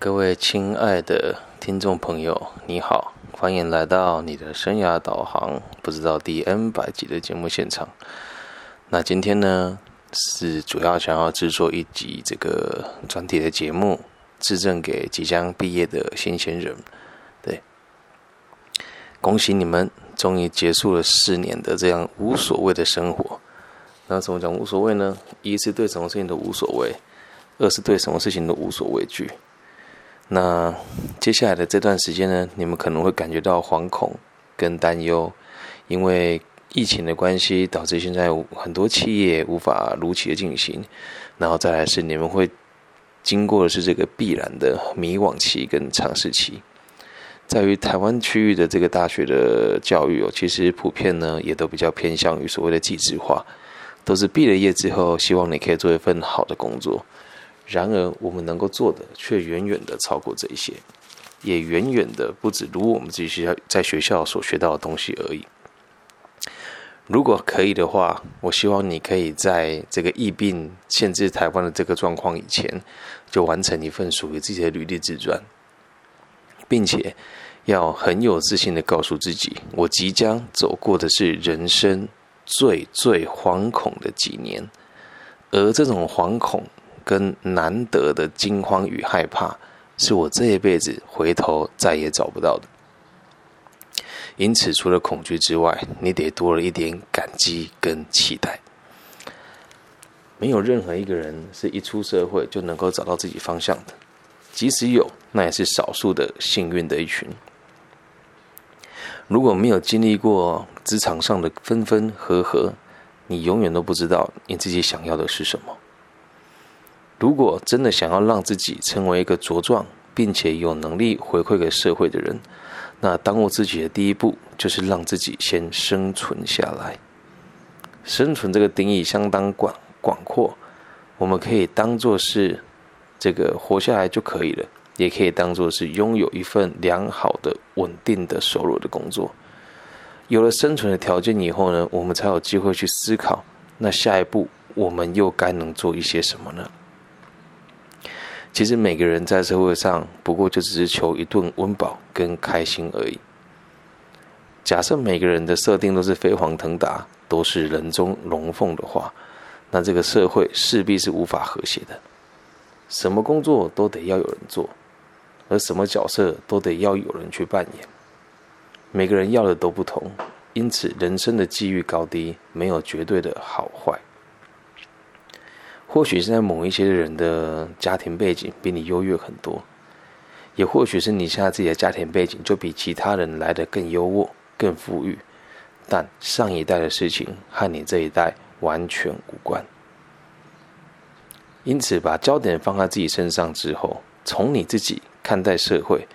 各位亲爱的听众朋友，你好，欢迎来到你的生涯导航，不知道第 N 百集的节目现场。那今天呢，是主要想要制作一集这个专题的节目，致赠给即将毕业的新鲜人。对，恭喜你们，终于结束了四年的这样无所谓的生活。那怎么讲无所谓呢？一是对什么事情都无所谓，二是对什么事情都无所畏惧。那接下来的这段时间呢，你们可能会感觉到惶恐跟担忧，因为疫情的关系，导致现在很多企业无法如期的进行。然后再来是你们会经过的是这个必然的迷惘期跟尝试期。在于台湾区域的这个大学的教育哦，其实普遍呢也都比较偏向于所谓的技职化。都是毕了业之后，希望你可以做一份好的工作。然而，我们能够做的却远远的超过这一些，也远远的不止如我们自己学校在学校所学到的东西而已。如果可以的话，我希望你可以在这个疫病限制台湾的这个状况以前，就完成一份属于自己的履历自传，并且要很有自信的告诉自己，我即将走过的是人生。最最惶恐的几年，而这种惶恐跟难得的惊慌与害怕，是我这一辈子回头再也找不到的。因此，除了恐惧之外，你得多了一点感激跟期待。没有任何一个人是一出社会就能够找到自己方向的，即使有，那也是少数的幸运的一群。如果没有经历过职场上的分分合合，你永远都不知道你自己想要的是什么。如果真的想要让自己成为一个茁壮并且有能力回馈给社会的人，那当务之急的第一步就是让自己先生存下来。生存这个定义相当广广阔，我们可以当做是这个活下来就可以了。也可以当做是拥有一份良好的、稳定的收入的工作。有了生存的条件以后呢，我们才有机会去思考，那下一步我们又该能做一些什么呢？其实每个人在社会上，不过就只是求一顿温饱跟开心而已。假设每个人的设定都是飞黄腾达，都是人中龙凤的话，那这个社会势必是无法和谐的。什么工作都得要有人做。而什么角色都得要有人去扮演，每个人要的都不同，因此人生的机遇高低没有绝对的好坏。或许是在某一些人的家庭背景比你优越很多，也或许是你现在自己的家庭背景就比其他人来的更优渥、更富裕，但上一代的事情和你这一代完全无关。因此，把焦点放在自己身上之后，从你自己。看待社会，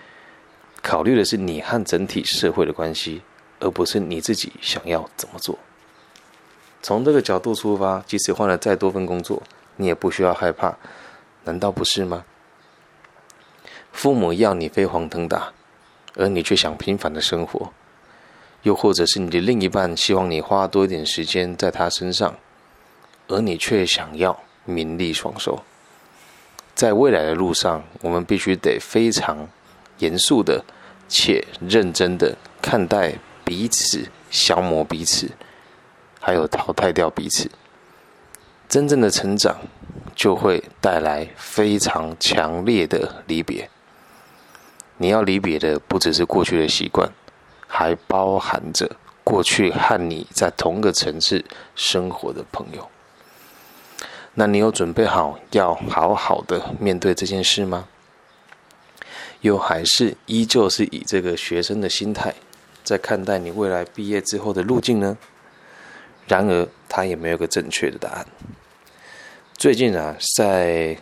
考虑的是你和整体社会的关系，而不是你自己想要怎么做。从这个角度出发，即使换了再多份工作，你也不需要害怕，难道不是吗？父母要你飞黄腾达，而你却想平凡的生活；又或者是你的另一半希望你花多一点时间在他身上，而你却想要名利双收。在未来的路上，我们必须得非常严肃的且认真的看待彼此，消磨彼此，还有淘汰掉彼此。真正的成长就会带来非常强烈的离别。你要离别的不只是过去的习惯，还包含着过去和你在同个城市生活的朋友。那你有准备好要好好的面对这件事吗？又还是依旧是以这个学生的心态在看待你未来毕业之后的路径呢？然而，他也没有个正确的答案。最近啊，在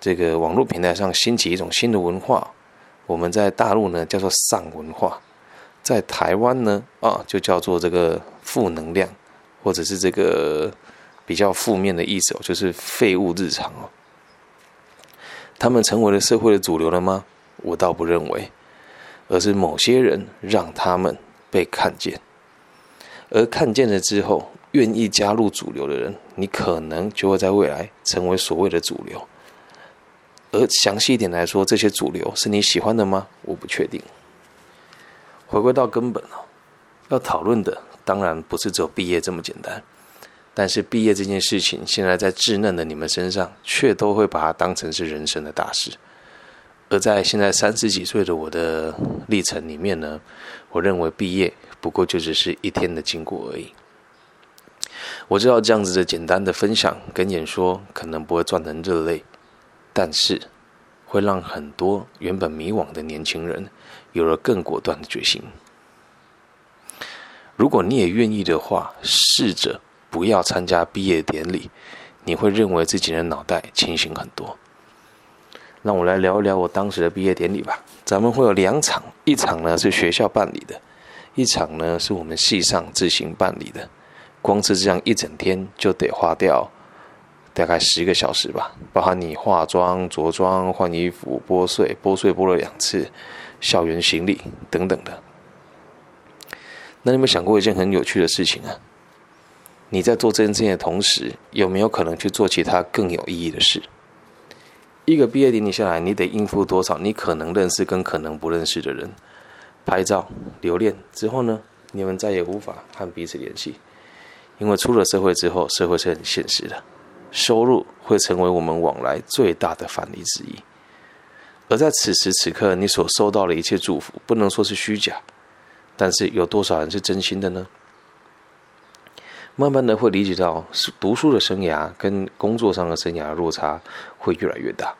这个网络平台上兴起一种新的文化，我们在大陆呢叫做“丧文化”，在台湾呢啊就叫做这个负能量，或者是这个。比较负面的意思哦，就是废物日常哦。他们成为了社会的主流了吗？我倒不认为，而是某些人让他们被看见，而看见了之后，愿意加入主流的人，你可能就会在未来成为所谓的主流。而详细一点来说，这些主流是你喜欢的吗？我不确定。回归到根本哦，要讨论的当然不是只有毕业这么简单。但是毕业这件事情，现在在稚嫩的你们身上，却都会把它当成是人生的大事。而在现在三十几岁的我的历程里面呢，我认为毕业不过就只是一天的经过而已。我知道这样子的简单的分享跟演说，可能不会赚人热泪，但是会让很多原本迷惘的年轻人有了更果断的决心。如果你也愿意的话，试着不要参加毕业典礼，你会认为自己的脑袋清醒很多。让我来聊一聊我当时的毕业典礼吧。咱们会有两场，一场呢是学校办理的，一场呢是我们系上自行办理的。光是这样一整天就得花掉大概十个小时吧，包含你化妆、着装、换衣服、拨穗，拨穗拨了两次，校园行李等等的。那你有没有想过一件很有趣的事情啊？你在做这件事情的同时，有没有可能去做其他更有意义的事？一个毕业典礼下来，你得应付多少你可能认识跟可能不认识的人？拍照留恋之后呢？你们再也无法和彼此联系，因为出了社会之后，社会是很现实的，收入会成为我们往来最大的反例之一。而在此时此刻，你所收到的一切祝福，不能说是虚假，但是有多少人是真心的呢？慢慢的会理解到，读书的生涯跟工作上的生涯落差会越来越大，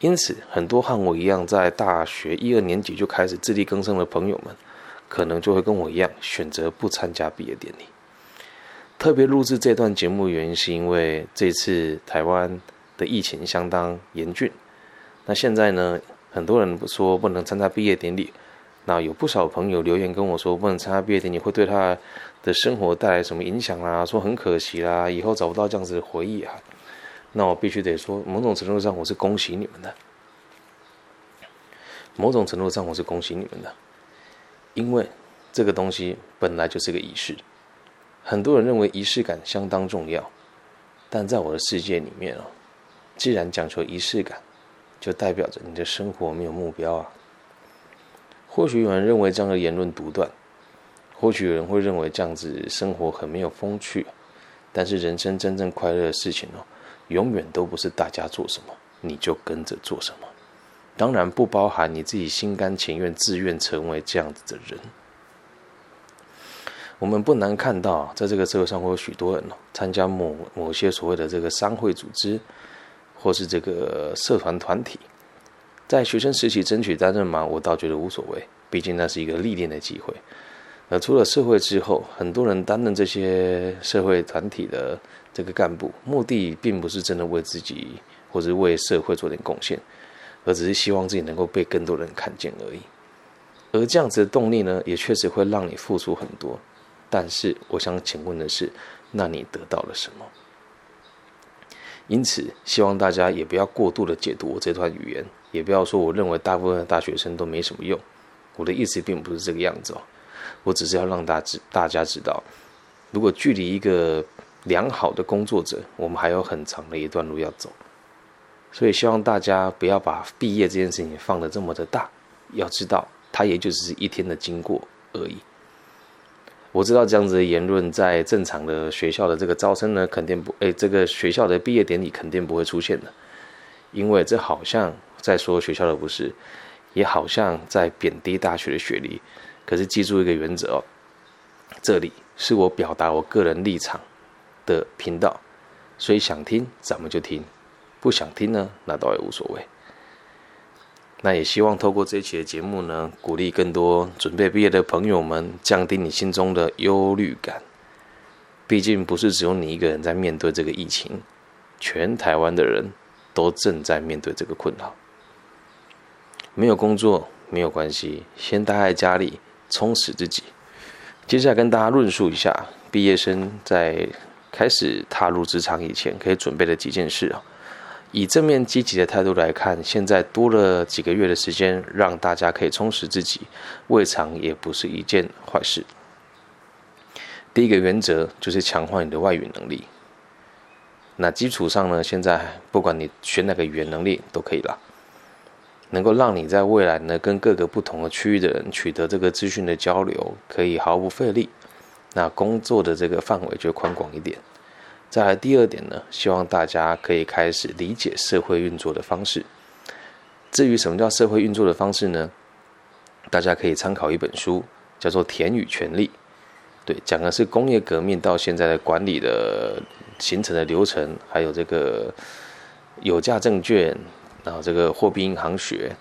因此很多和我一样在大学一二年级就开始自力更生的朋友们，可能就会跟我一样选择不参加毕业典礼。特别录制这段节目原因是因为这次台湾的疫情相当严峻，那现在呢，很多人说不能参加毕业典礼。那有不少朋友留言跟我说，不能参加毕业典礼会对他的生活带来什么影响啦？说很可惜啦，以后找不到这样子的回忆啊。那我必须得说，某种程度上我是恭喜你们的。某种程度上我是恭喜你们的，因为这个东西本来就是个仪式。很多人认为仪式感相当重要，但在我的世界里面哦，既然讲求仪式感，就代表着你的生活没有目标啊。或许有人认为这样的言论独断，或许有人会认为这样子生活很没有风趣，但是人生真正快乐的事情哦，永远都不是大家做什么你就跟着做什么，当然不包含你自己心甘情愿、自愿成为这样子的人。我们不难看到，在这个社会上会有许多人哦，参加某某些所谓的这个商会组织，或是这个社团团体。在学生时期争取担任嘛？我倒觉得无所谓，毕竟那是一个历练的机会。而出了社会之后，很多人担任这些社会团体的这个干部，目的并不是真的为自己或者为社会做点贡献，而只是希望自己能够被更多人看见而已。而这样子的动力呢，也确实会让你付出很多。但是，我想请问的是，那你得到了什么？因此，希望大家也不要过度的解读我这段语言。也不要说我认为大部分的大学生都没什么用，我的意思并不是这个样子哦，我只是要让大知大家知道，如果距离一个良好的工作者，我们还有很长的一段路要走，所以希望大家不要把毕业这件事情放得这么的大，要知道它也就只是一天的经过而已。我知道这样子的言论在正常的学校的这个招生呢，肯定不，哎，这个学校的毕业典礼肯定不会出现的，因为这好像。在说学校的不是，也好像在贬低大学的学历。可是记住一个原则哦，这里是我表达我个人立场的频道，所以想听咱们就听，不想听呢那倒也无所谓。那也希望透过这一期的节目呢，鼓励更多准备毕业的朋友们，降低你心中的忧虑感。毕竟不是只有你一个人在面对这个疫情，全台湾的人都正在面对这个困扰。没有工作没有关系，先待在家里充实自己。接下来跟大家论述一下毕业生在开始踏入职场以前可以准备的几件事啊。以正面积极的态度来看，现在多了几个月的时间，让大家可以充实自己，未尝也不是一件坏事。第一个原则就是强化你的外语能力。那基础上呢，现在不管你学哪个语言能力都可以了，能够让你在未来呢跟各个不同的区域的人取得这个资讯的交流，可以毫不费力。那工作的这个范围就宽广一点。再来第二点呢，希望大家可以开始理解社会运作的方式。至于什么叫社会运作的方式呢？大家可以参考一本书，叫做《田与权利》，对，讲的是工业革命到现在的管理的形成的流程，还有这个有价证券，然后这个货币银行学，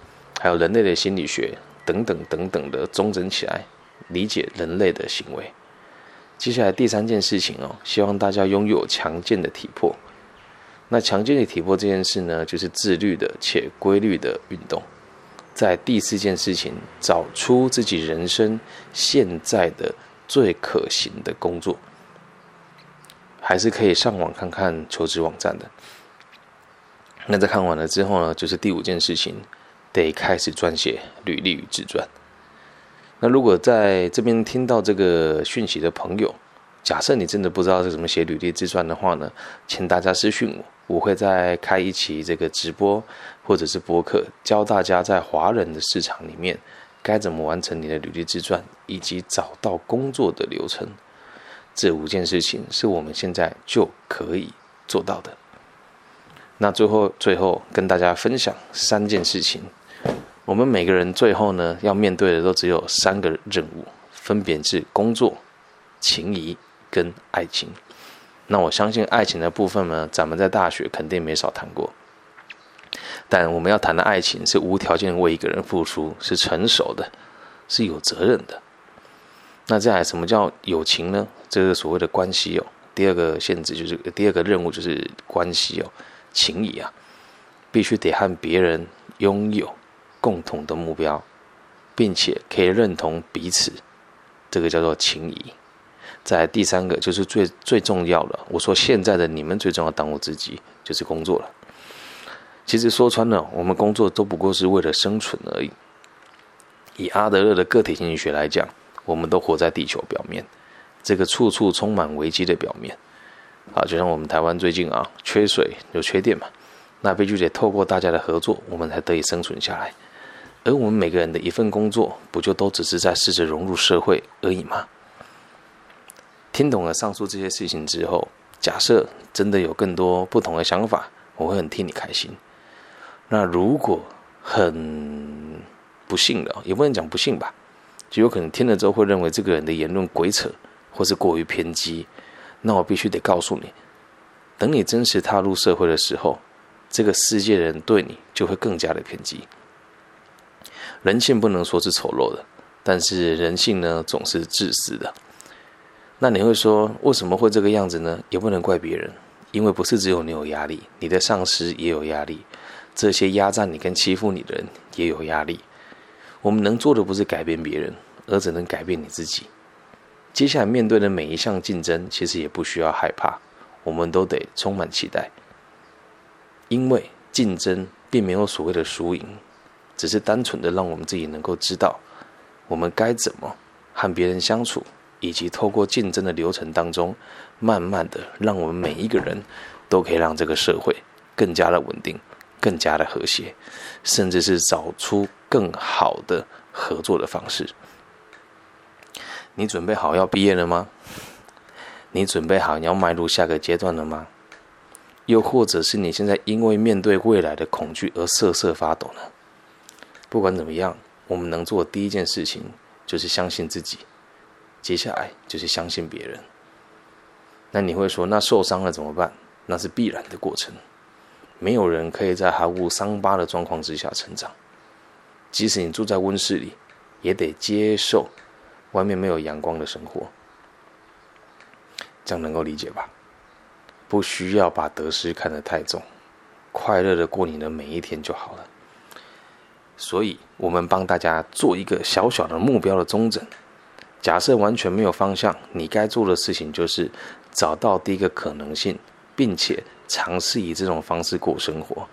还有人类的心理学等等等等的综整起来，理解人类的行为。接下来第三件事情哦，希望大家拥有强健的体魄。那强健的体魄这件事呢，就是自律的且规律的运动。在第四件事情，找出自己人生现在的最可行的工作，还是可以上网看看求职网站的。那在看完了之后呢，就是第五件事情，得开始撰写履历与自传。那如果在这边听到这个讯息的朋友，假设你真的不知道是怎么写履历自传的话呢，请大家私讯我，我会再开一期这个直播或者是播客，教大家在华人的市场里面该怎么完成你的履历自传，以及找到工作的流程。这五件事情是我们现在就可以做到的。那最后最后跟大家分享三件事情，我们每个人最后呢要面对的都只有三个任务，分别是工作、情谊。跟爱情，那我相信爱情的部分呢，咱们在大学肯定没少谈过。但我们要谈的爱情是无条件为一个人付出，是成熟的，是有责任的。那再来，什么叫友情呢？这个所谓的关系哦。第二个限制就是第二个任务就是关系哦，情谊啊，必须得和别人拥有共同的目标，并且可以认同彼此，这个叫做情谊。在第三个就是最最重要的，我说现在的你们最重要当务之急就是工作了。其实说穿了，我们工作都不过是为了生存而已。以阿德勒的个体经济学来讲，我们都活在地球表面，这个处处充满危机的表面。啊，就像我们台湾最近啊，缺水又缺电嘛，那必须得透过大家的合作，我们才得以生存下来。而我们每个人的一份工作，不就都只是在试着融入社会而已吗？听懂了上述这些事情之后，假设真的有更多不同的想法，我会很替你开心。那如果很不幸的，也不能讲不幸吧，就有可能听了之后会认为这个人的言论鬼扯，或是过于偏激。那我必须得告诉你，等你真实踏入社会的时候，这个世界的人对你就会更加的偏激。人性不能说是丑陋的，但是人性呢，总是自私的。那你会说为什么会这个样子呢？也不能怪别人，因为不是只有你有压力，你的上司也有压力，这些压榨你跟欺负你的人也有压力。我们能做的不是改变别人，而只能改变你自己。接下来面对的每一项竞争，其实也不需要害怕，我们都得充满期待，因为竞争并没有所谓的输赢，只是单纯的让我们自己能够知道，我们该怎么和别人相处。以及透过竞争的流程当中，慢慢的让我们每一个人都可以让这个社会更加的稳定，更加的和谐，甚至是找出更好的合作的方式。你准备好要毕业了吗？你准备好你要迈入下个阶段了吗？又或者是你现在因为面对未来的恐惧而瑟瑟发抖呢？不管怎么样，我们能做的第一件事情就是相信自己。接下来就是相信别人。那你会说，那受伤了怎么办？那是必然的过程。没有人可以在毫无伤疤的状况之下成长。即使你住在温室里，也得接受外面没有阳光的生活。这样能够理解吧？不需要把得失看得太重，快乐的过你的每一天就好了。所以，我们帮大家做一个小小的目标的中整。假设完全没有方向，你该做的事情就是找到第一个可能性，并且尝试以这种方式过生活。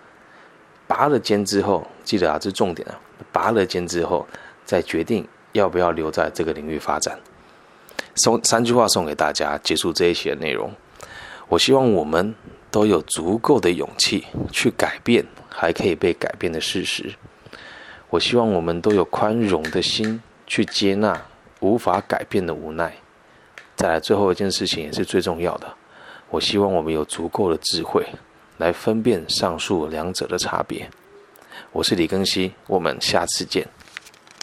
拔了尖之后，记得啊，这重点啊！拔了尖之后，再决定要不要留在这个领域发展。送三句话送给大家，结束这一期的内容。我希望我们都有足够的勇气去改变还可以被改变的事实。我希望我们都有宽容的心去接纳无法改变的无奈。再来，最后一件事情也是最重要的，我希望我们有足够的智慧来分辨上述两者的差别。我是李庚希，我们下次见。